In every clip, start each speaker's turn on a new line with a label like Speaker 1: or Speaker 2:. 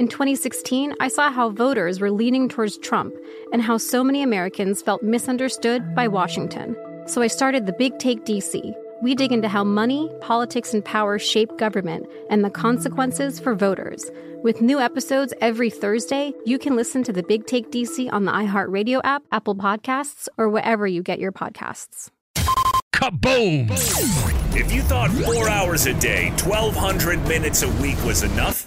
Speaker 1: in 2016, I saw how voters were leaning towards Trump and how so many Americans felt misunderstood by Washington. So I started the Big Take DC. We dig into how money, politics, and power shape government and the consequences for voters. With new episodes every Thursday, you can listen to the Big Take DC on the iHeartRadio app, Apple Podcasts, or wherever you get your podcasts.
Speaker 2: Kaboom! If you thought four hours a day, 1,200 minutes a week was enough,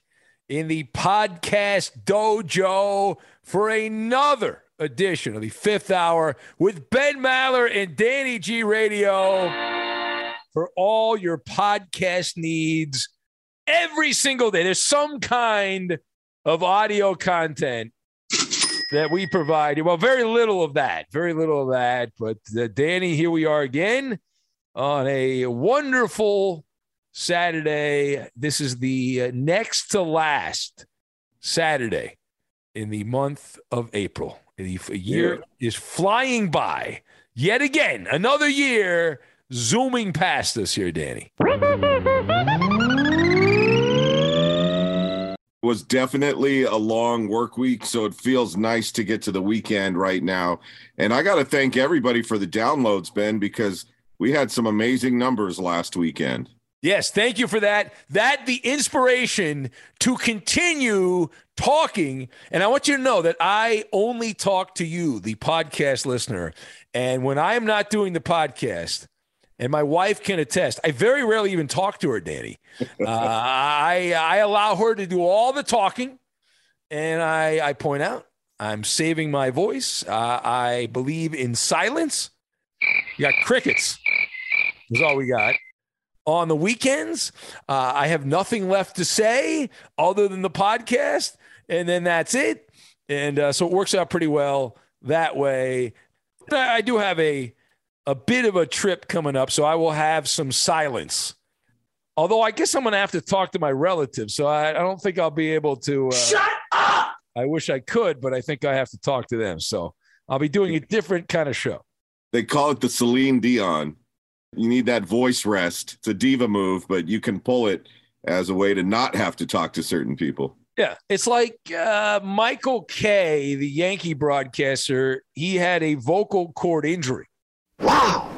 Speaker 3: in the podcast dojo for another edition of the fifth hour with Ben Maller and Danny G Radio for all your podcast needs every single day. There's some kind of audio content that we provide. you. Well, very little of that, very little of that. But uh, Danny, here we are again on a wonderful Saturday. This is the uh, next to last Saturday in the month of April. The year is flying by yet again. Another year zooming past us here, Danny.
Speaker 4: was definitely a long work week, so it feels nice to get to the weekend right now. And I got to thank everybody for the downloads, Ben, because we had some amazing numbers last weekend.
Speaker 3: Yes, thank you for that. That the inspiration to continue talking. And I want you to know that I only talk to you, the podcast listener. And when I am not doing the podcast, and my wife can attest, I very rarely even talk to her, Danny. Uh, I I allow her to do all the talking, and I I point out I'm saving my voice. Uh, I believe in silence. You got crickets. That's all we got on the weekends. Uh, I have nothing left to say other than the podcast, and then that's it. And uh, so it works out pretty well that way. I do have a a bit of a trip coming up, so I will have some silence. Although I guess I'm going to have to talk to my relatives, so I, I don't think I'll be able to. Uh,
Speaker 5: Shut up!
Speaker 3: I wish I could, but I think I have to talk to them. So I'll be doing a different kind of show.
Speaker 4: They call it the Celine Dion. You need that voice rest. It's a diva move, but you can pull it as a way to not have to talk to certain people.
Speaker 3: Yeah, it's like uh, Michael Kay, the Yankee broadcaster. He had a vocal cord injury.
Speaker 5: Wow.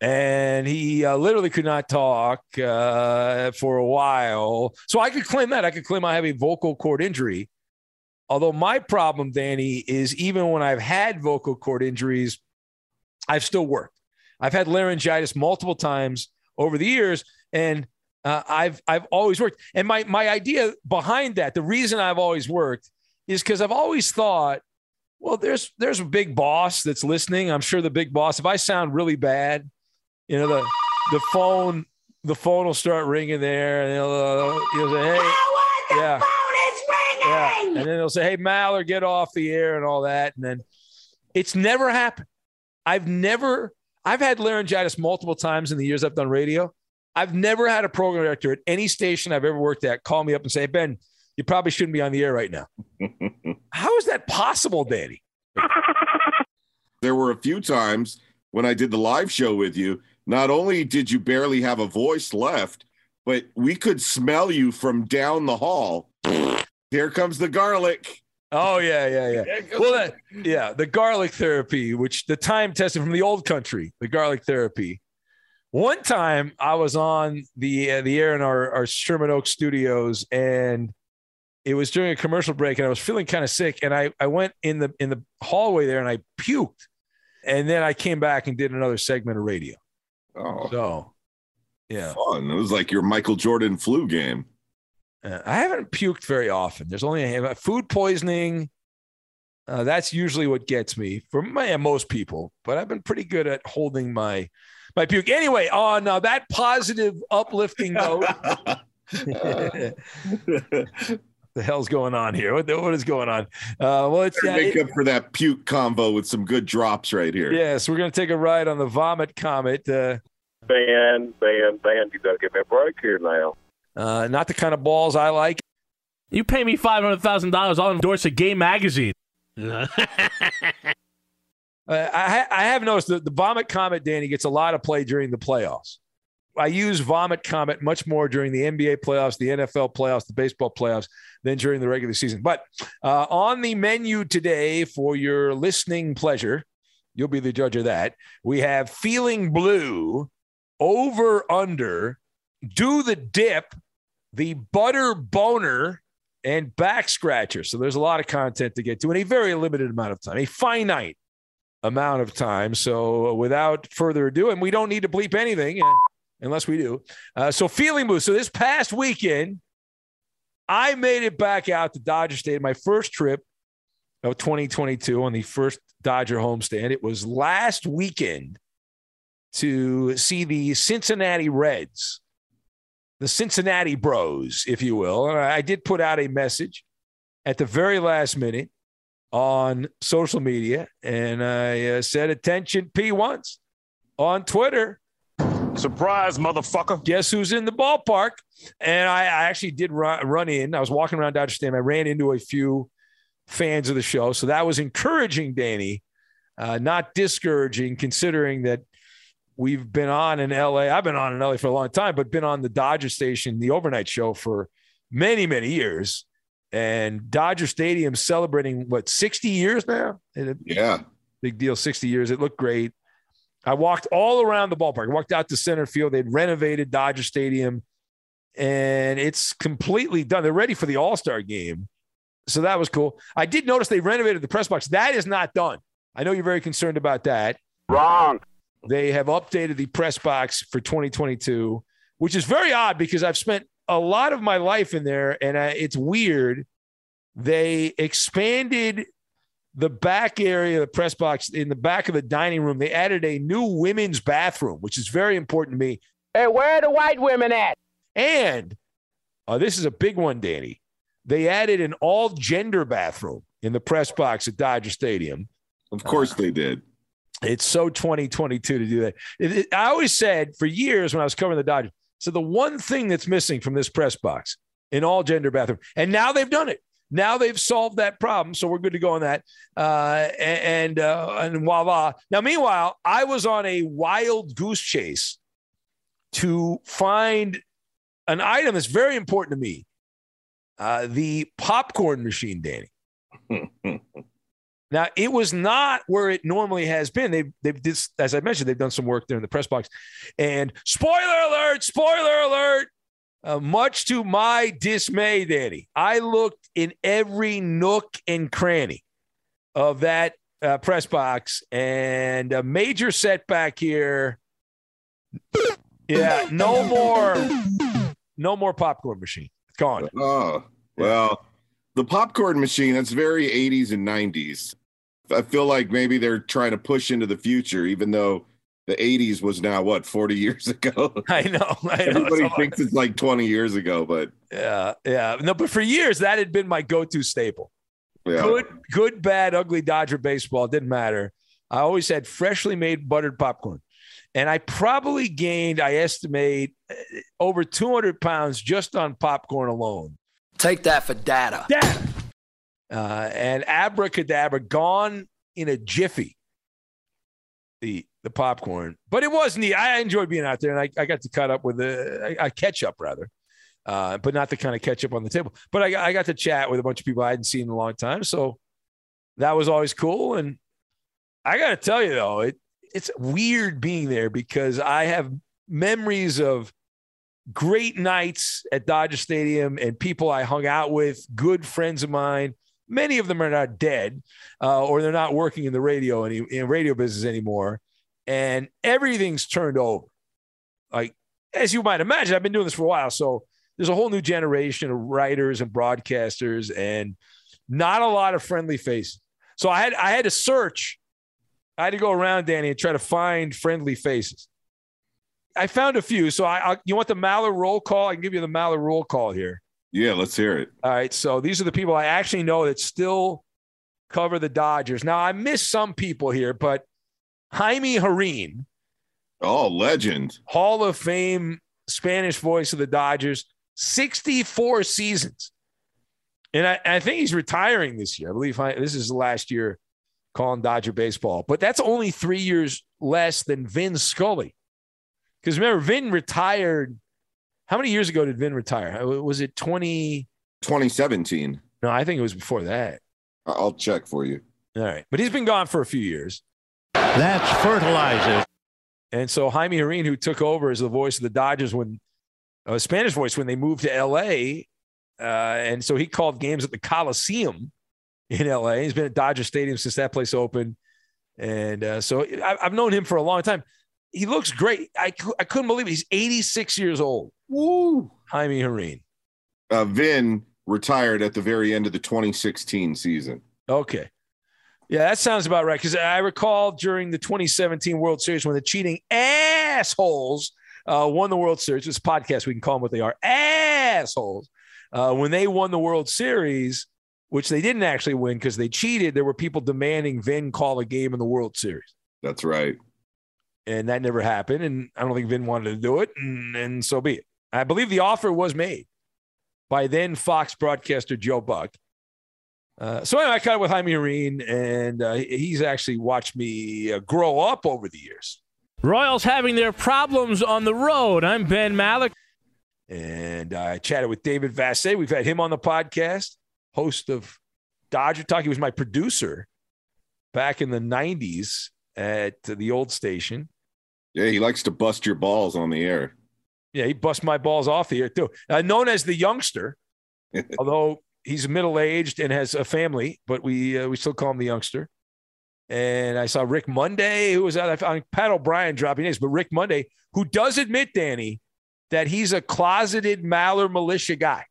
Speaker 3: And he uh, literally could not talk uh, for a while. So I could claim that. I could claim I have a vocal cord injury. Although my problem, Danny, is even when I've had vocal cord injuries, I've still worked. I've had laryngitis multiple times over the years, and uh, I've I've always worked. And my my idea behind that, the reason I've always worked, is because I've always thought, well, there's there's a big boss that's listening. I'm sure the big boss. If I sound really bad, you know the the phone the phone will start ringing there, and they'll, uh, will say, hey,
Speaker 5: yeah. Yeah.
Speaker 3: And then they'll say, hey, Maller, get off the air and all that. And then it's never happened. I've never I've had laryngitis multiple times in the years I've done radio. I've never had a program director at any station I've ever worked at call me up and say, Ben, you probably shouldn't be on the air right now. How is that possible, Danny?
Speaker 4: There were a few times when I did the live show with you, not only did you barely have a voice left, but we could smell you from down the hall. Here comes the garlic.
Speaker 3: Oh yeah, yeah, yeah. Well, that, yeah, the garlic therapy, which the time tested from the old country, the garlic therapy. One time, I was on the uh, the air in our, our Sherman Oaks studios, and it was during a commercial break, and I was feeling kind of sick, and I I went in the in the hallway there, and I puked, and then I came back and did another segment of radio.
Speaker 4: Oh,
Speaker 3: So, yeah,
Speaker 4: fun. It was like your Michael Jordan flu game.
Speaker 3: Uh, I haven't puked very often. There's only a food poisoning. Uh, that's usually what gets me for my, most people, but I've been pretty good at holding my my puke. Anyway, on uh, that positive, uplifting note, the hell's going on here? What, what is going on? Uh, well, it's
Speaker 4: Better
Speaker 3: yeah,
Speaker 4: make
Speaker 3: it-
Speaker 4: up for that puke combo with some good drops right here.
Speaker 3: yes. We're going to take a ride on the vomit comet. Uh,
Speaker 6: Ben, Ben, Ben, you gotta give me a break here now.
Speaker 3: Uh, not the kind of balls I like.
Speaker 7: You pay me five hundred thousand dollars, I'll endorse a gay magazine.
Speaker 3: Uh, I, I have noticed that the Vomit Comet, Danny, gets a lot of play during the playoffs. I use Vomit Comet much more during the NBA playoffs, the NFL playoffs, the baseball playoffs than during the regular season. But uh, on the menu today, for your listening pleasure, you'll be the judge of that. We have Feeling Blue, Over Under, Do the Dip, the Butter Boner, and Back Scratcher. So there's a lot of content to get to in a very limited amount of time, a finite amount of time. So without further ado, and we don't need to bleep anything uh, unless we do. Uh, so feeling blue. So this past weekend, I made it back out to Dodger Stadium, my first trip of 2022 on the first Dodger homestand. It was last weekend to see the Cincinnati Reds, the Cincinnati Bros, if you will. And I did put out a message at the very last minute on social media, and I uh, said, "Attention, P once on Twitter."
Speaker 6: Surprise, motherfucker.
Speaker 3: Guess who's in the ballpark? And I, I actually did run, run in. I was walking around Dodger Stadium. I ran into a few fans of the show, so that was encouraging, Danny, uh, not discouraging, considering that we've been on in LA. I've been on in LA for a long time, but been on the Dodger station, the overnight show for many, many years. And Dodger Stadium celebrating what 60 years now?
Speaker 4: Yeah.
Speaker 3: big deal 60 years it looked great i walked all around the ballpark I walked out to center field they'd renovated dodger stadium and it's completely done they're ready for the all-star game so that was cool i did notice they renovated the press box that is not done i know you're very concerned about that
Speaker 6: Wrong.
Speaker 3: They have updated the press box for 2022 which is very odd because i've spent a lot of my life in there and I, it's weird. They expanded the back area of the press box in the back of the dining room. They added a new women's bathroom which is very important to me.
Speaker 5: Hey, where are the white women at?
Speaker 3: and uh, this is a big one danny. They added an all gender bathroom in the press box at dodger stadium.
Speaker 4: Of course they did.
Speaker 3: It's so 2022 to do that. It- it- I always said for years when I was covering the Dodgers, so the one thing that's missing from this press box, in all gender bathroom, and now they've done it. Now they've solved that problem, so we're good to go on that. Uh, and uh, and voila. Now, meanwhile, I was on a wild goose chase to find an item that's very important to me: uh, the popcorn machine, Danny. Now it was not where it normally has been. They've they've as I mentioned, they've done some work there in the press box. And spoiler alert, spoiler alert. Uh, much to my dismay, Danny, I looked in every nook and cranny of that uh, press box, and a major setback here. Yeah, no more, no more popcorn machine. It's gone.
Speaker 4: Oh, well, the popcorn machine, that's very 80s and 90s. I feel like maybe they're trying to push into the future, even though the 80s was now, what, 40 years ago?
Speaker 3: I know. I know.
Speaker 4: Everybody
Speaker 3: It's all-
Speaker 4: thinks it's like 20 years ago, but
Speaker 3: Yeah, yeah. No, but for years that had been my go-to staple.
Speaker 4: yeah.
Speaker 3: Good, good, bad, ugly Dodger baseball didn't matter. I always had freshly made buttered popcorn, and I probably gained, I estimate, eh, over 200 pounds just on popcorn alone.
Speaker 8: Take that for data.
Speaker 3: Dad. Uh, and abracadabra, gone in a jiffy. the the popcorn. But it was neat. I enjoyed being out there, and I, I got to cut up with a, a catch up rather, uh, but not the kind of catch up on the table. But I, I got to chat with a bunch of people I hadn't seen in a long time, so that was always cool. And I got to tell you though, it it's weird being there because I have memories of great nights at Dodger Stadium and people I hung out with, good friends of mine. Many of them are not dead, uh, or they're not working in the radio any in radio business anymore, and everything's turned over. Like as you might imagine, I've been doing this for a while, so there's a whole new generation of writers and broadcasters, and not a lot of friendly faces. So I had I had to search. I had to go around, Danny, and try to find friendly faces. I found a few. So I, I you want the Maller roll call? I can give you the Maller roll call here.
Speaker 4: Yeah, let's hear it.
Speaker 3: All right. So these are the people I actually know that still cover the Dodgers. Now I miss some people here, but Jaime Jarrín.
Speaker 4: Oh, legend.
Speaker 3: Hall of Fame Spanish voice of the Dodgers, 64 seasons. And I, I think he's retiring this year. I believe this is the last year calling Dodger baseball, but that's only three years less than Vin Scully. Because remember, Vin retired. How many years ago did Vin retire? Uh, was it 20?
Speaker 4: 2017.
Speaker 3: No, I think it was before that.
Speaker 4: I'll check for you.
Speaker 3: All right. But he's been gone for a few years.
Speaker 9: That's fertilizer.
Speaker 3: And so Jaime Jarrín, who took over as the voice of the Dodgers when a uh, Spanish voice when they moved to LA. Uh, and so he called games at the Coliseum in LA. He's been at Dodger Stadium since that place opened. And uh, so I've known him for a long time he looks great. I, I couldn't believe it. He's 86 years old.
Speaker 4: Woo.
Speaker 3: Jaime Jarrín.
Speaker 4: Uh, Vin retired at the very end of the 2016 season.
Speaker 3: Okay. Yeah, that sounds about right. Because I recall during the 2017 World Series when the cheating assholes uh, won the World Series. This podcast, we can call them what they are assholes. Uh, when they won the World Series, which they didn't actually win because they cheated, there were people demanding Vin call a game in the World Series.
Speaker 4: That's right
Speaker 3: and that never happened. And I don't think Vin wanted to do it, and, and so be it. I believe the offer was made by then Fox broadcaster Joe Buck. Uh, so anyway, I caught up with Jaime Jarrín, and uh, he's actually watched me uh, grow up over the years.
Speaker 7: Royals having their problems on the road. I'm Ben Maller.
Speaker 3: And I chatted with David Vassegh. We've had him on the podcast, host of Dodger Talk. He was my producer back in the 90s at the old station.
Speaker 4: Yeah, he likes to bust your balls on the air.
Speaker 3: Yeah, he busts my balls off the air too. Uh, known as the youngster, although he's middle aged and has a family, but we uh, we still call him the youngster. And I saw Rick Monday, who was out. Found Pat O'Brien dropping names, but Rick Monday, who does admit, Danny, that he's a closeted Maller militia guy,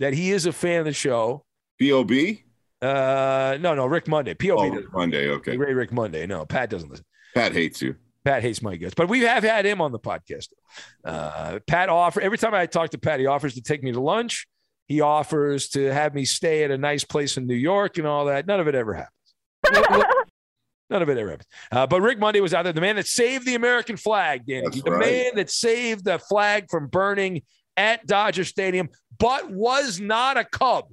Speaker 3: that he is a fan of the show.
Speaker 4: Pob.
Speaker 3: Uh, no, no, Rick Monday. Pob.
Speaker 4: Oh, Monday. Okay.
Speaker 3: Ray Rick Monday. No, Pat doesn't listen.
Speaker 4: Pat hates you.
Speaker 3: Pat hates my guts, but we have had him on the podcast. Uh, Pat offer every time I talk to Pat, he offers to take me to lunch. He offers to have me stay at a nice place in New York and all that. None of it ever happens. None of it ever happens. Uh, but Rick Monday was out there, the man that saved the American flag, Danny.
Speaker 4: That's
Speaker 3: the
Speaker 4: right.
Speaker 3: man that saved the flag from burning at Dodger Stadium, but was not a Cub.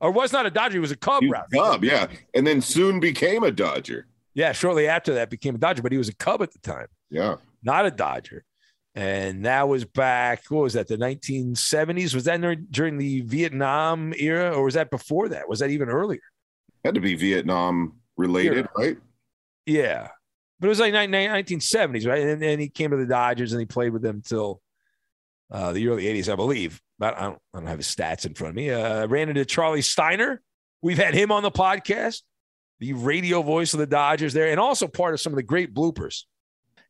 Speaker 3: Or was not a Dodger, he was a Cub, rather.
Speaker 4: a Cub, yeah. And then soon became a Dodger.
Speaker 3: Yeah, shortly after that became a Dodger, but he was a Cub at the time,
Speaker 4: Yeah.
Speaker 3: not a Dodger. And that was back, what was that, the 1970s? Was that during the Vietnam era or was that before that? Was that even earlier?
Speaker 4: Had to be Vietnam related, right?
Speaker 3: Yeah. But it was like ni- ni- 1970s, right? And then he came to the Dodgers and he played with them till uh, the early 80s, I believe. But I don't, I don't have his stats in front of me. Uh, ran into Charlie Steiner. We've had him on the podcast, the radio voice of the Dodgers there, and also part of some of the great bloopers.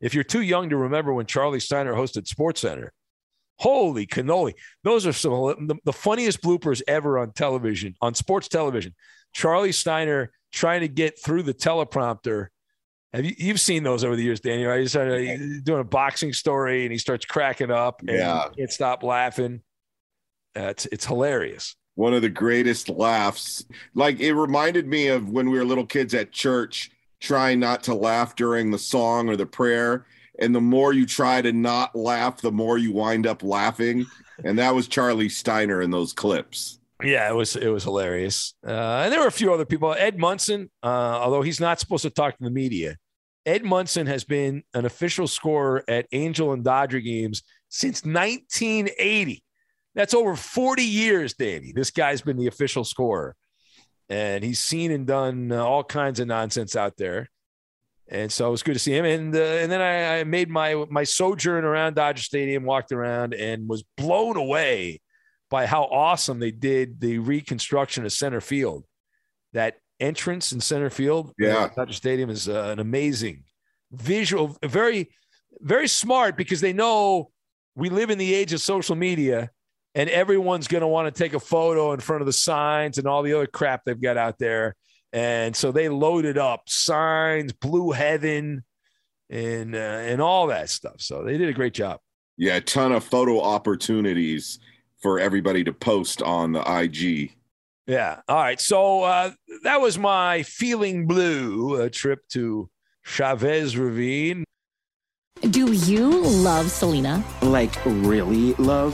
Speaker 3: If you're too young to remember when Charlie Steiner hosted Sports Center, holy cannoli. Those are some of the, the funniest bloopers ever on television, on sports television. Charlie Steiner trying to get through the teleprompter. Have you, you've seen those over the years, Daniel? Right? He's doing a boxing story and he starts cracking up and
Speaker 4: Yeah.
Speaker 3: can't stop laughing. Uh, it's, it's hilarious.
Speaker 4: One of the greatest laughs. Like it reminded me of when we were little kids at church trying not to laugh during the song or the prayer. And the more you try to not laugh, the more you wind up laughing. And that was Charlie Steiner in those clips.
Speaker 3: Yeah, it was it was hilarious. Uh, and there were a few other people. Ed Munson, uh, although he's not supposed to talk to the media, Ed Munson has been an official scorer at Angel and Dodger games since 1980. That's over 40 years, Danny. This guy's been the official scorer. And he's seen and done uh, all kinds of nonsense out there. And so it was good to see him. And uh, and then I, I made my my sojourn around Dodger Stadium, walked around, and was blown away by how awesome they did the reconstruction of center field. That entrance in center field,
Speaker 4: Yeah.
Speaker 3: Dodger Stadium is uh, an amazing visual, very very smart because they know we live in the age of social media and everyone's going to want to take a photo in front of the signs and all the other crap they've got out there. And so they loaded up signs, blue heaven, and uh, and all that stuff. So they did a great job.
Speaker 4: Yeah, a ton of photo opportunities for everybody to post on the IG.
Speaker 3: Yeah. All right. So uh, that was my feeling blue uh, trip to Chavez Ravine.
Speaker 10: Do you love Selena?
Speaker 11: Like, really love?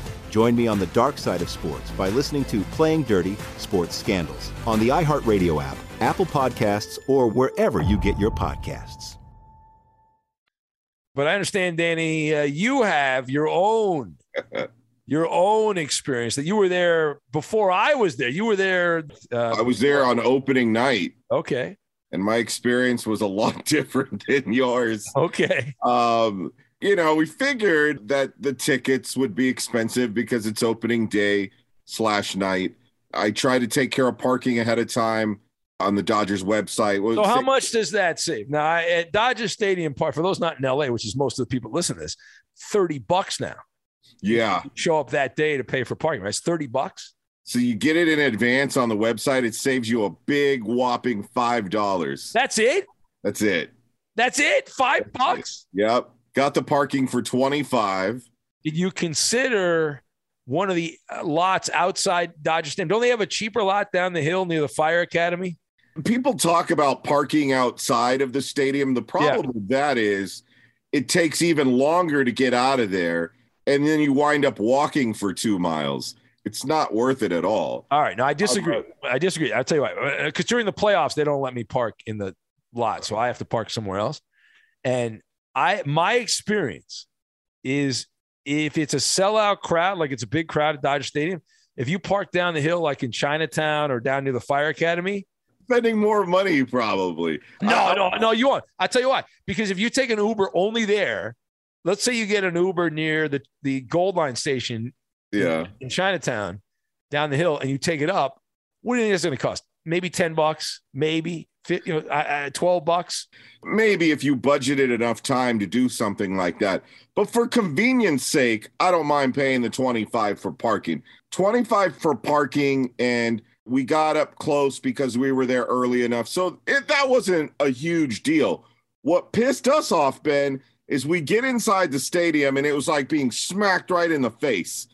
Speaker 9: Join me on the dark side of sports by listening to Playing Dirty Sports Scandals on the iHeartRadio app, Apple Podcasts, or wherever you get your podcasts.
Speaker 3: But I understand, Danny, uh, you have your own your own experience that you were there before I was there. You were there. Uh,
Speaker 4: I was there on opening night.
Speaker 3: Okay.
Speaker 4: And my experience was a lot different than yours.
Speaker 3: Okay.
Speaker 4: Um, you know, we figured that the tickets would be expensive because it's opening day slash night. I tried to take care of parking ahead of time on the Dodgers website.
Speaker 3: So how much does that save? Now I, at Dodger Stadium Park, for those not in LA, which is most of the people listen to this, 30 bucks now.
Speaker 4: Yeah.
Speaker 3: Show up that day to pay for parking, right? It's 30 bucks.
Speaker 4: So you get it in advance on the website. It saves you a big whopping five dollars.
Speaker 3: That's it.
Speaker 4: That's it.
Speaker 3: That's it. Five bucks.
Speaker 4: Yep. Got the parking for 25.
Speaker 3: Did you consider one of the uh, lots outside Dodger Stadium? Don't they have a cheaper lot down the hill near the fire academy?
Speaker 4: People talk about parking outside of the stadium. The problem yeah. with that is it takes even longer to get out of there. And then you wind up walking for two miles. It's not worth it at all.
Speaker 3: All right. No, I disagree. Um, I disagree. I'll tell you why. because during the playoffs, they don't let me park in the lot. So I have to park somewhere else. And I, my experience is if it's a sellout crowd, like it's a big crowd at Dodger Stadium, if you park down the hill, like in Chinatown or down near the fire academy,
Speaker 4: spending more money probably.
Speaker 3: No, no, no, you won't. I'll tell you why. Because if you take an Uber only there, let's say you get an Uber near the, the Gold Line station
Speaker 4: yeah.
Speaker 3: in Chinatown down the hill and you take it up, what do you think it's going to cost? Maybe 10 bucks, maybe. Fit, you know, uh, twelve bucks.
Speaker 4: Maybe if you budgeted enough time to do something like that. But for convenience sake, I don't mind paying the 25 for parking. 25 for parking and we got up close because we were there early enough. So it, that wasn't a huge deal. What pissed us off, Ben, is we get inside the stadium and it was like being smacked right in the face.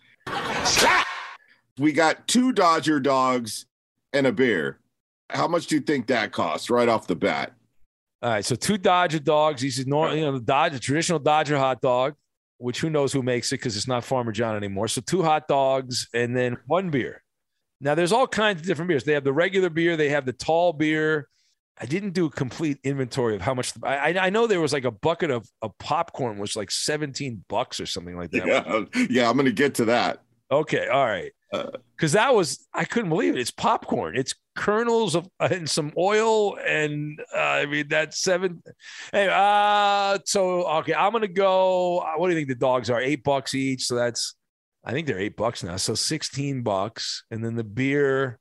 Speaker 4: we got two Dodger dogs and a beer. How much do you think that costs right off the bat?
Speaker 3: All right, so two Dodger dogs. These is normal, you know, the Dodger traditional Dodger hot dog, which who knows who makes it because it's not Farmer John anymore. So two hot dogs and then one beer. Now there's all kinds of different beers. They have the regular beer, they have the tall beer. I didn't do a complete inventory of how much. I, I know there was like a bucket of, of popcorn was like 17 bucks or something like that.
Speaker 4: Yeah, yeah I'm going to get to that.
Speaker 3: Okay, all right. Because uh, that was I couldn't believe it. It's popcorn. It's kernels of and some oil, and uh, I mean that's seven. Hey, uh, so okay, I'm gonna go. uh, What do you think the dogs are? Eight bucks each. So that's I think they're eight bucks now. So 16 bucks, and then the beer.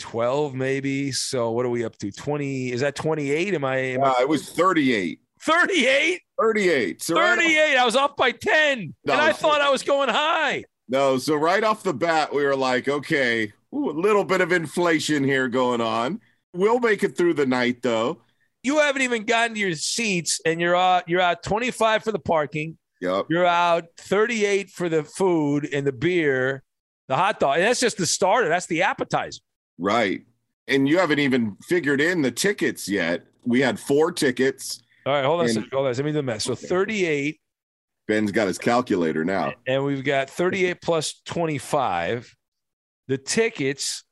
Speaker 3: 12 maybe so what are we up to 20 is that 28 am i am
Speaker 4: Uh,
Speaker 3: I
Speaker 4: it was 38.
Speaker 3: 38
Speaker 4: 38. So right
Speaker 3: 38 i was up by 10
Speaker 4: No,
Speaker 3: and i thought i was going high
Speaker 4: No, so right off the bat, we were like, okay, ooh, a little bit of inflation here going on. We'll make it through the night, though.
Speaker 3: you haven't even gotten to your seats and you're out you're out 25 for the parking
Speaker 4: Yep.
Speaker 3: you're out 38 for the food and the beer the hot dog and that's just the starter that's the appetizer
Speaker 4: Right. And you haven't even figured in the tickets yet. We had four tickets.
Speaker 3: all right hold on a second hold on let me do the math so 38
Speaker 4: Ben's got his calculator now.
Speaker 3: and we've got 38 plus 25 the tickets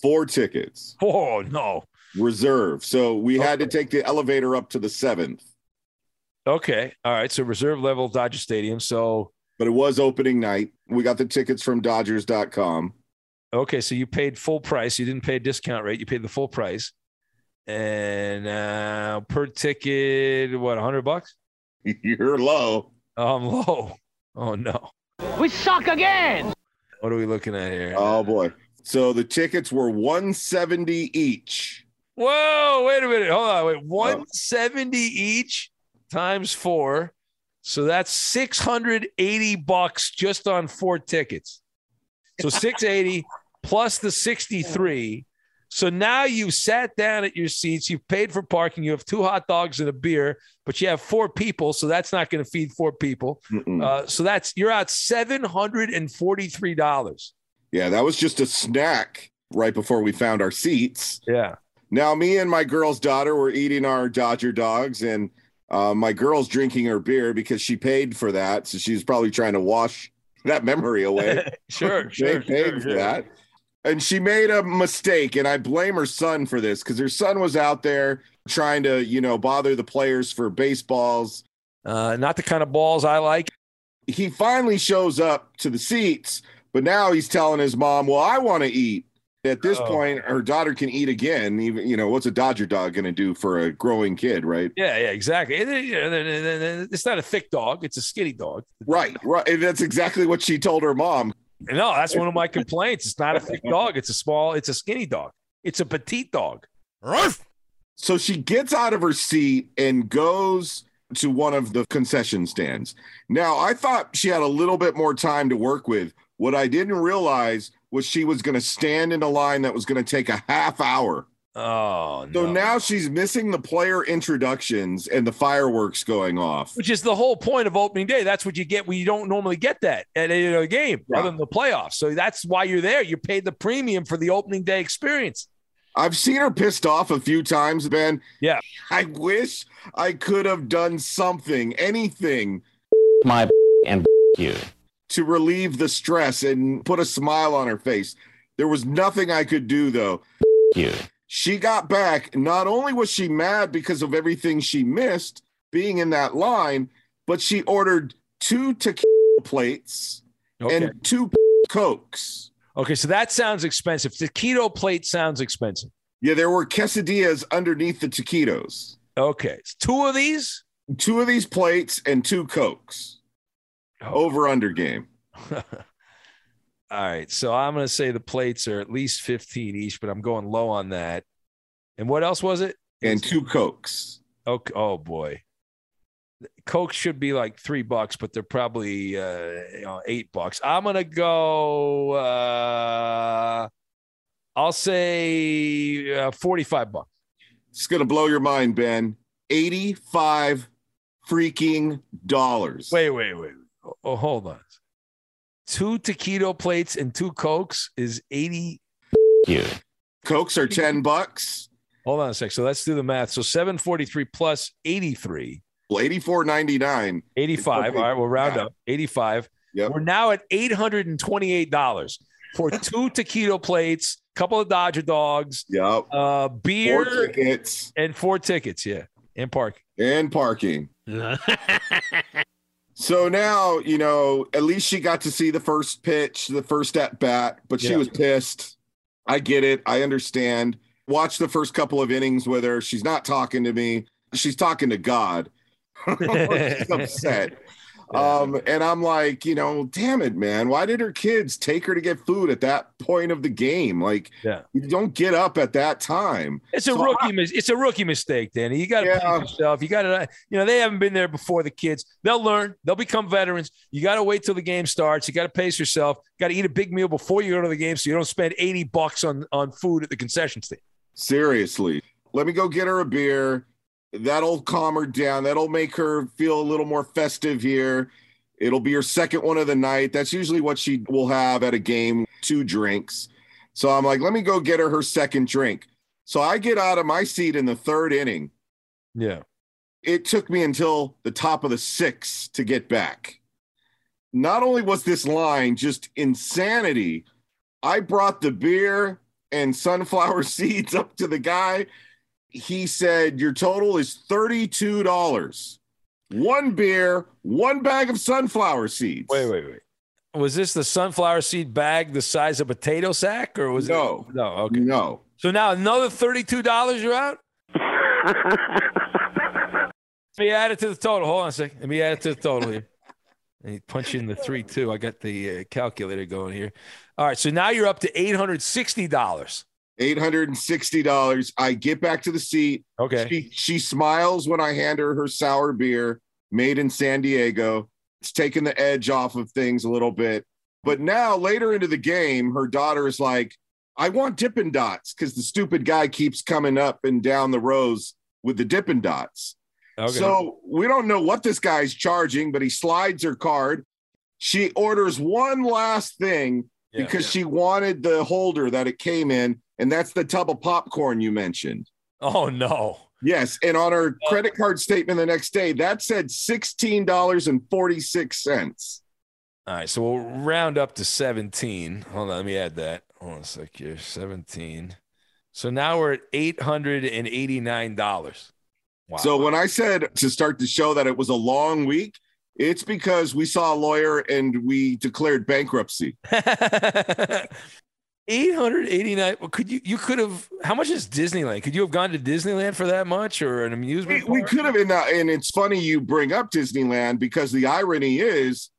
Speaker 4: Four tickets.
Speaker 3: oh no
Speaker 4: Reserve. So we had to take the elevator up to the seventh,
Speaker 3: okay all right so reserve level dodger stadium so
Speaker 4: but it was opening night. We got the tickets from Dodgers.com.
Speaker 3: Okay, so you paid full price. You didn't pay a discount rate. You paid the full price, and uh, per ticket, what, hundred bucks?
Speaker 4: You're low.
Speaker 3: Oh, I'm low. Oh no.
Speaker 5: We suck again.
Speaker 3: What are we looking at here?
Speaker 4: Oh boy. So the tickets were 170 each.
Speaker 3: Whoa! Wait a minute. Hold on. Wait. Oh. One seventy each times four, so that's six hundred eighty bucks just on four tickets. So six eighty plus the sixty three. So now you've sat down at your seats. You've paid for parking. You have two hot dogs and a beer, but you have four people, so that's not going to feed four people. Uh, so that's you're out seven hundred and forty three dollars.
Speaker 4: Yeah, that was just a snack right before we found our seats.
Speaker 3: Yeah.
Speaker 4: Now, me and my girl's daughter were eating our Dodger dogs, and uh, my girl's drinking her beer because she paid for that. So she's probably trying to wash that memory away.
Speaker 3: Sure, sure,
Speaker 4: paid
Speaker 3: sure,
Speaker 4: for
Speaker 3: sure.
Speaker 4: that. And she made a mistake, and I blame her son for this because her son was out there trying to, you know, bother the players for baseballs.
Speaker 3: Uh, not the kind of balls I like.
Speaker 4: He finally shows up to the seats, but now he's telling his mom, "Well, I want to eat." At this
Speaker 3: Oh.
Speaker 4: point, her daughter can eat again. Even you know, what's a Dodger dog going to do for a growing kid, right?
Speaker 3: Yeah, yeah, exactly. It's not a thick dog; it's a skinny dog.
Speaker 4: Right, right. And that's exactly what she told her mom.
Speaker 3: No, that's one of my complaints. It's not a thick dog; it's a small, it's a skinny dog. It's a petite dog.
Speaker 4: So she gets out of her seat and goes to one of the concession stands. Now, I thought she had a little bit more time to work with. What I didn't realize was she was going to stand in a line that was going to take a half hour.
Speaker 3: Oh
Speaker 4: So
Speaker 3: no!
Speaker 4: now she's missing the player introductions and the fireworks going off.
Speaker 3: Which is the whole point of opening day. That's what you get when you don't normally get that at a, a game, other than the playoffs. So that's why you're there. You paid the premium for the opening day experience.
Speaker 4: I've seen her pissed off a few times, Ben.
Speaker 3: Yeah.
Speaker 4: I wish I could have done something, anything
Speaker 12: my and you.
Speaker 4: to relieve the stress and put a smile on her face. There was nothing I could do though.
Speaker 12: You.
Speaker 4: She got back. Not only was she mad because of everything she missed being in that line, but she ordered two taquito plates
Speaker 3: Okay.
Speaker 4: and two cokes.
Speaker 3: Okay, so that sounds expensive. The keto plate sounds expensive.
Speaker 4: Yeah, there were quesadillas underneath the taquitos.
Speaker 3: Okay, it's two of these.
Speaker 4: Two of these plates and two cokes. Oh. Over under game.
Speaker 3: All right, so I'm going to say the plates are at least 15 each, but I'm going low on that. And what else was it?
Speaker 4: and two cokes.
Speaker 3: Okay. Oh boy. Coke should be like three bucks, but they're probably uh, you know eight bucks. I'm gonna go. Uh, I'll say uh, forty-five bucks.
Speaker 4: It's gonna blow your mind, Ben. Eighty-five freaking dollars.
Speaker 3: Wait, wait, wait. Oh, hold on. Two taquito plates and two cokes is eighty.
Speaker 12: You.
Speaker 4: Cokes are ten bucks.
Speaker 3: Hold on a sec. So let's do the math. So seven forty-three plus eighty-three.
Speaker 4: Well, eighty-four ninety-nine.
Speaker 3: 85. All right, we'll round up. 85.
Speaker 4: Yep.
Speaker 3: We're now at $828 for two taquito plates, couple of Dodger dogs,
Speaker 4: Yep.
Speaker 3: uh, beer,
Speaker 4: Four tickets
Speaker 3: and four tickets. Yeah. And park.
Speaker 4: and parking. So now, you know, at least she got to see the first pitch, the first at bat, but she
Speaker 3: Yeah.
Speaker 4: was pissed. I get it. I understand. Watch the first couple of innings with her. She's not talking to me. She's talking to God. She's upset. Um, and I'm like, you know, damn it, man. Why did her kids take her to get food at that point of the game? Like,
Speaker 3: Yeah.
Speaker 4: you don't get up at that time.
Speaker 3: It's a
Speaker 4: So
Speaker 3: rookie. mis- it's a rookie mistake, Danny. You got to
Speaker 4: Yeah.
Speaker 3: yourself. You got to, you know, they haven't been there before. The kids, they'll learn. They'll become veterans. You got to wait till the game starts. You got to pace yourself. Got to eat a big meal before you go to the game, so you don't spend eighty bucks on on food at the concession stand.
Speaker 4: Seriously. Let me go get her a beer. That'll calm her down. That'll make her feel a little more festive here. It'll be her second one of the night. That's usually what she will have at a game, two drinks. So I'm like, let me go get her her second drink. So I get out of my seat in the third inning.
Speaker 3: Yeah.
Speaker 4: It took me until the top of the sixth to get back. Not only was this line just insanity, I brought the beer and sunflower seeds up to the guy. He said, Your total is $32. One beer, one bag of sunflower seeds.
Speaker 3: Wait, wait, wait. Was this the sunflower seed bag the size of a potato sack, or was
Speaker 4: No.
Speaker 3: it? No. Okay.
Speaker 4: No.
Speaker 3: So now another thirty-two dollars you're out. Let me add it to the total. Hold on a second. Let me add it to the total here. And you punch in the three two. I got the uh, calculator going here. All right, so now you're up to eight hundred sixty dollars.
Speaker 4: $860. I get back to the seat.
Speaker 3: Okay.
Speaker 4: She, she smiles when I hand her her sour beer made in San Diego. It's taking the edge off of things a little bit. But now, later into the game, her daughter is like, I want Dippin' Dots because the stupid guy keeps coming up and down the rows with the Dippin' Dots.
Speaker 3: Okay.
Speaker 4: So we don't know what this guy's charging, but he slides her card. She orders one last thing
Speaker 3: Yeah.
Speaker 4: because she wanted the holder that it came in, and that's the tub of popcorn you mentioned.
Speaker 3: Oh no.
Speaker 4: Yes, and on her uh, credit card statement the next day, that said sixteen dollars and forty six cents.
Speaker 3: All right, so we'll round up to 17. Hold on, let me add that. Hold on a sec here. 17. So now we're at $889. Wow.
Speaker 4: So when I said to start the show that it was a long week, it's because we saw a lawyer and we declared bankruptcy.
Speaker 3: 889. Well, could you you could have how much is Disneyland? Could you have gone to Disneyland for that much or an amusement
Speaker 4: we
Speaker 3: park?
Speaker 4: could have, and, uh, and it's funny you bring up Disneyland because the irony is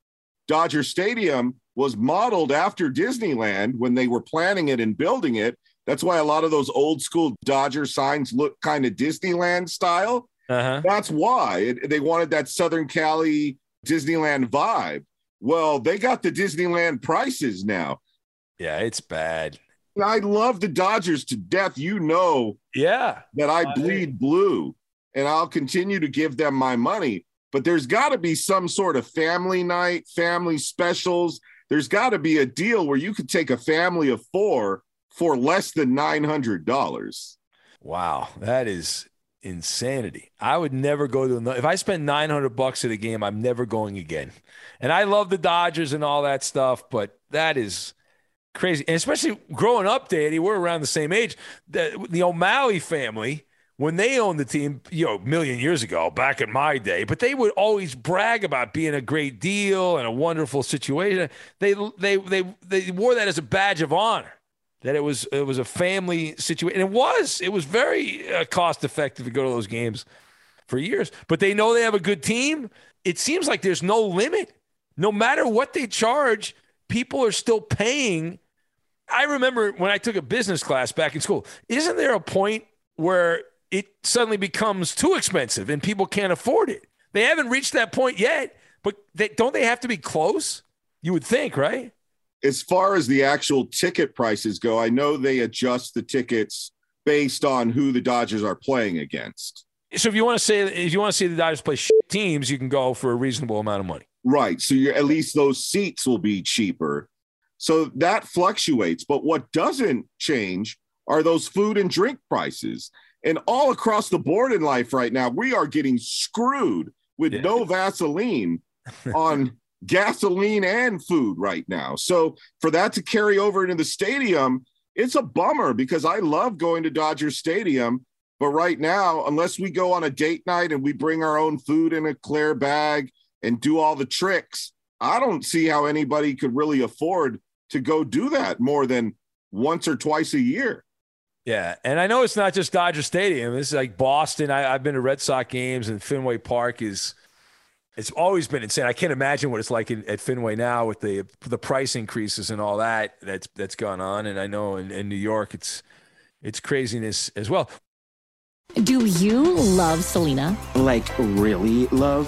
Speaker 4: Dodger Stadium was modeled after Disneyland when they were planning it and building it. That's why a lot of those old school Dodger signs look kind of Disneyland style.
Speaker 3: Uh-huh.
Speaker 4: That's why it, they wanted that Southern Cali Disneyland vibe. Well, they got the Disneyland prices now.
Speaker 3: Yeah, it's bad.
Speaker 4: I love the Dodgers to death. You know
Speaker 3: Yeah.
Speaker 4: that I bleed blue and I'll continue to give them my money. But there's got to be some sort of family night, family specials. There's got to be a deal where you could take a family of four for less than $900.
Speaker 3: Wow, that is insanity. I would never go to another. if I spend 900 bucks at a game, I'm never going again. And I love the Dodgers and all that stuff, but that is crazy. And especially growing up, Danny, we're around the same age. The, the O'Malley family, when they owned the team, you know, a million years ago, back in my day, but they would always brag about being a great deal and a wonderful situation. They they they they wore that as a badge of honor that it was it was a family situation. And it was. It was very uh, cost effective to go to those games for years. But they know they have a good team. It seems like there's no limit. No matter what they charge, people are still paying. I remember when I took a business class back in school. Isn't there a point where it suddenly becomes too expensive and people can't afford it. They haven't reached that point yet, but they, don't they have to be close? You would think, right?
Speaker 4: As far as the actual ticket prices go, I know they adjust the tickets based on who the Dodgers are playing against.
Speaker 3: So if you want to say if you want to see the Dodgers play teams, you can go for a reasonable amount of money.
Speaker 4: Right. So you're at least those seats will be cheaper. So that fluctuates. But what doesn't change are those food and drink prices. And all across the board in life right now, we are getting screwed with yeah. no Vaseline on gasoline and food right now. So for that to carry over into the stadium, it's a bummer because I love going to Dodger Stadium. But right now, unless we go on a date night and we bring our own food in a clear bag and do all the tricks, I don't see how anybody could really afford to go do that more than once or twice a year.
Speaker 3: Yeah, and I know it's not just Dodger Stadium. It's like Boston. I, have been to Red Sox games, and Fenway Park is. It's always been insane. I can't imagine what it's like in, at Fenway now with the the price increases and all that that's that's gone on. And I know in, in New York, it's it's craziness as well.
Speaker 10: Do you love Selena?
Speaker 11: Like really love?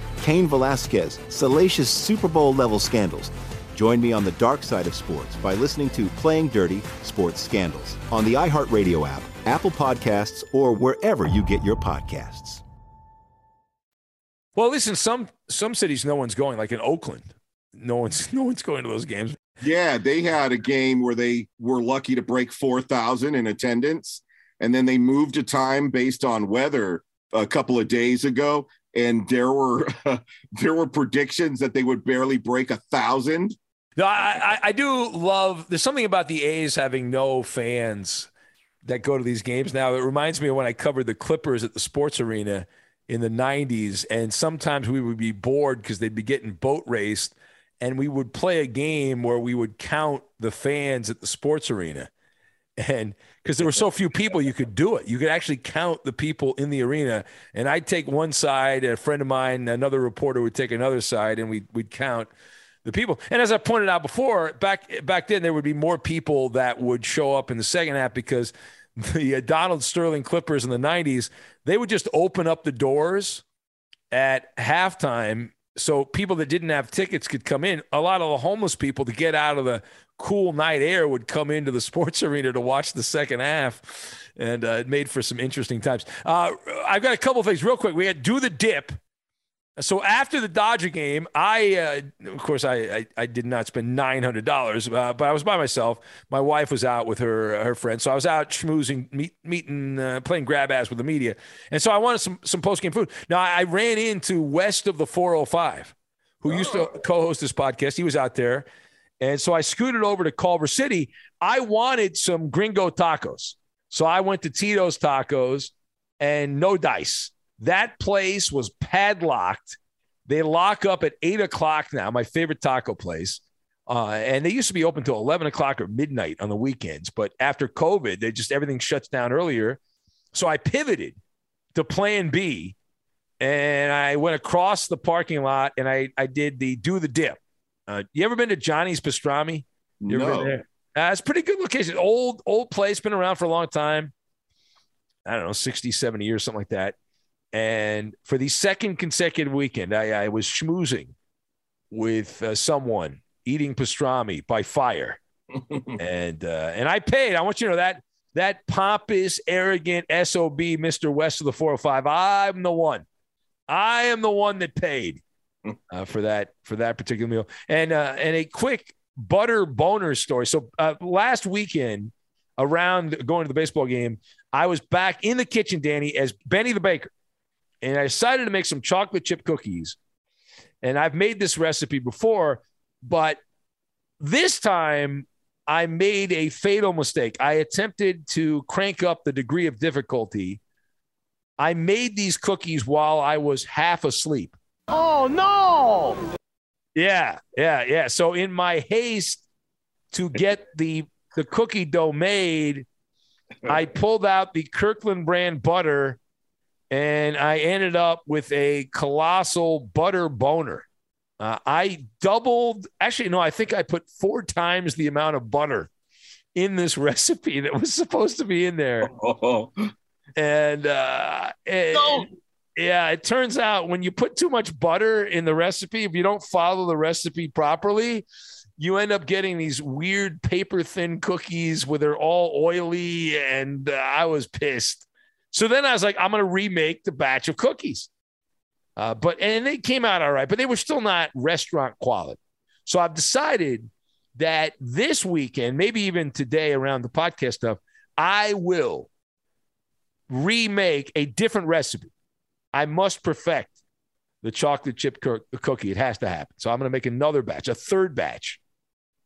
Speaker 9: Cain Velasquez, salacious Super Bowl level scandals. Join me on the dark side of sports by listening to Playing Dirty Sports Scandals on the iHeartRadio app Apple Podcasts, or wherever you get your podcasts.
Speaker 3: Well, listen, some some cities no one's going, like in Oakland. No one's no one's going to those games.
Speaker 4: Yeah, they had a game where they were lucky to break 4,000 in attendance and then they moved a time based on weather a couple of days ago and there were there were predictions that they would barely break a thousand.
Speaker 3: No, I, I do love. There's something about the A's having no fans that go to these games now. It reminds me of when I covered the Clippers at the sports arena in the 90s. And sometimes we would be bored because they'd be getting boat raced. And we would play a game where we would count the fans at the sports arena. And because there were so few people, you could do it. You could actually count the people in the arena. And I'd take one side, a friend of mine, another reporter would take another side, and we'd, we'd count the people. And as I pointed out before, back back then there would be more people that would show up in the second half because the uh, Donald Sterling Clippers in the 90s, they would just open up the doors at halftime so people that didn't have tickets could come in. A lot of the homeless people to get out of the cool night air would come into the sports arena to watch the second half, and uh, it made for some interesting times. Uh, I've got a couple things real quick. We had do the dip so after the Dodger game, I uh, of course I, I, I did not spend nine hundred dollars, uh, but I was by myself. My wife was out with her her friends, so I was out schmoozing, meet, meeting, uh, playing grab ass with the media, and so I wanted some some post game food. Now I ran into West of the Four Hundred Five, who oh. used to oh. co-host this podcast. He was out there, And so I scooted over to Culver City. I wanted some gringo tacos. So I went to Tito's Tacos and no dice. That place was padlocked. They lock up at eight o'clock now, my favorite taco place. Uh, and they used to be open till 11 o'clock or midnight on the weekends. But after COVID, they just everything shuts down earlier. So I pivoted to plan B and I went across the parking lot and I, I did the do the dip. Uh, you ever been to Johnny's Pastrami? You ever
Speaker 4: No.
Speaker 3: been there? Uh, it's a pretty good location. Old, old place, been around for a long time. I don't know, 60, 70 years, something like that. And for the second consecutive weekend, I, I was schmoozing with uh, someone eating pastrami by fire. and uh, and I paid. I want you to know that that pompous, arrogant SOB, Mr. West of the 405. I'm the one. I am the one that paid uh, for that for that particular meal. And uh, and a quick butter boner story. So uh, last weekend, around going to the baseball game, I was back in the kitchen, Danny, as Benny the baker, and I decided to make some chocolate chip cookies. And I've made this recipe before, but this time I made a fatal mistake. I attempted to crank up the degree of difficulty. I made these cookies while I was half asleep.
Speaker 5: Oh no!
Speaker 3: Yeah, yeah, yeah. So in my haste to get the the cookie dough made, I pulled out the Kirkland brand butter and I ended up with a colossal butter boner. Uh, I doubled, actually, no, I think I put four times the amount of butter in this recipe that was supposed to be in there. And uh, it- yeah, it turns out when you put too much butter in the recipe, if you don't follow the recipe properly, you end up getting these weird paper thin cookies where they're all oily. And uh, I was pissed. So then I was like, I'm going to remake the batch of cookies. Uh, but and they came out all right, but they were still not restaurant quality. So I've decided that this weekend, maybe even today around the podcast stuff, I will remake a different recipe. I must perfect the chocolate chip cook- cookie. It has to happen. So I'm going to make another batch, a third batch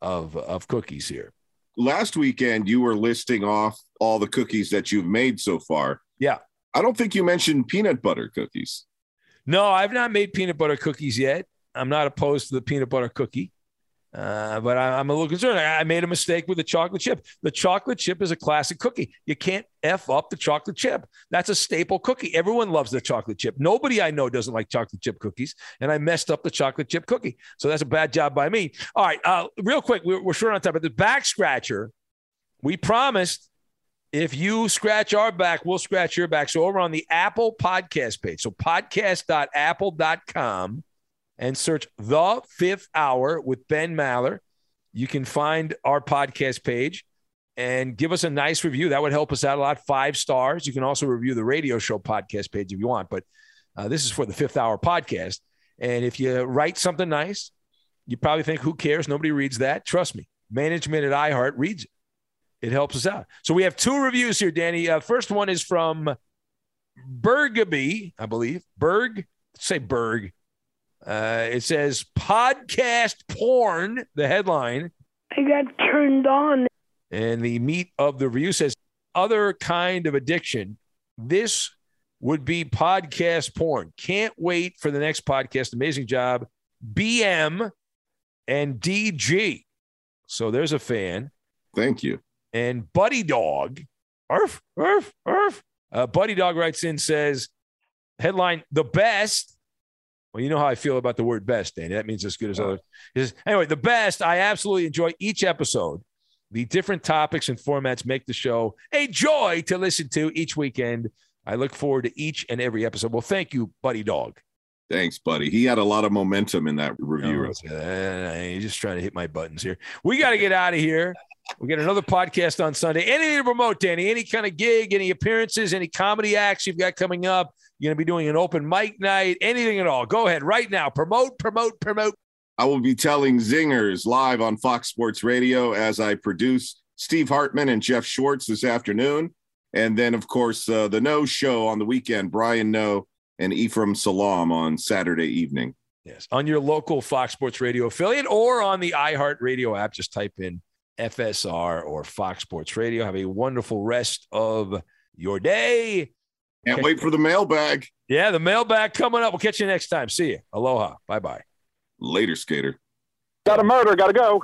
Speaker 3: of of cookies here.
Speaker 4: Last weekend, you were listing off all the cookies that you've made so far.
Speaker 3: Yeah.
Speaker 4: I don't think you mentioned peanut butter cookies.
Speaker 3: No, I've not made peanut butter cookies yet. I'm not opposed to the peanut butter cookie, uh, but I, I'm a little concerned. I, I made a mistake with the chocolate chip. The chocolate chip is a classic cookie. You can't f up the chocolate chip. That's a staple cookie. Everyone loves the chocolate chip. Nobody I know doesn't like chocolate chip cookies, and I messed up the chocolate chip cookie. So that's a bad job by me. All right, uh, real quick, we're, we're short on time, but the back scratcher, we promised if you scratch our back, we'll scratch your back. So over on the Apple podcast page, so podcast.apple.com and search the fifth hour with Ben Maller. You can find our podcast page and give us a nice review. That would help us out a lot. Five stars. You can also review the radio show podcast page if you want, but uh, this is for the fifth hour podcast. And if you write something nice, you probably think, who cares? Nobody reads that. Trust me, management at iHeart reads it. It helps us out. So we have two reviews here, Danny. Uh, first one is from Bergaby, I believe. Berg, say Berg. Uh, it says podcast porn, the headline.
Speaker 13: I got turned on.
Speaker 3: And the meat of the review says other kind of addiction. This would be podcast porn. Can't wait for the next podcast. Amazing job. BM and DG. So there's a fan.
Speaker 4: Thank you.
Speaker 3: And Buddy Dog, arf, arf, arf. Uh, Buddy Dog writes in, says, headline, the best. Well, you know how I feel about the word best, Danny. That means as good as others. Anyway, the best. I absolutely enjoy each episode. The different topics and formats make the show a joy to listen to each weekend. I look forward to each and every episode. Well, thank you, Buddy Dog.
Speaker 4: Thanks, buddy. He had a lot of momentum in that review.
Speaker 3: Uh, he's just trying to hit my buttons here. We got to get out of here. We got another podcast on Sunday. Anything to promote, Danny? Any kind of gig, any appearances, any comedy acts you've got coming up? You're going to be doing an open mic night, anything at all. Go ahead right now. Promote, promote, promote.
Speaker 4: I will be telling zingers live on Fox Sports Radio as I produce Steve Hartman and Jeff Schwartz this afternoon. And then, of course, uh, the No Show on the weekend, Brian Noe and Ephraim Salaam on Saturday evening.
Speaker 3: Yes, on your local Fox Sports Radio affiliate or on the iHeart Radio app. Just type in FSR or Fox Sports Radio. Have a wonderful rest of your day.
Speaker 4: Can't wait for the mailbag.
Speaker 3: Yeah, the mailbag coming up. We'll catch you next time. See you. Aloha. Bye bye.
Speaker 4: Later, skater.
Speaker 6: Got a murder. Got to go.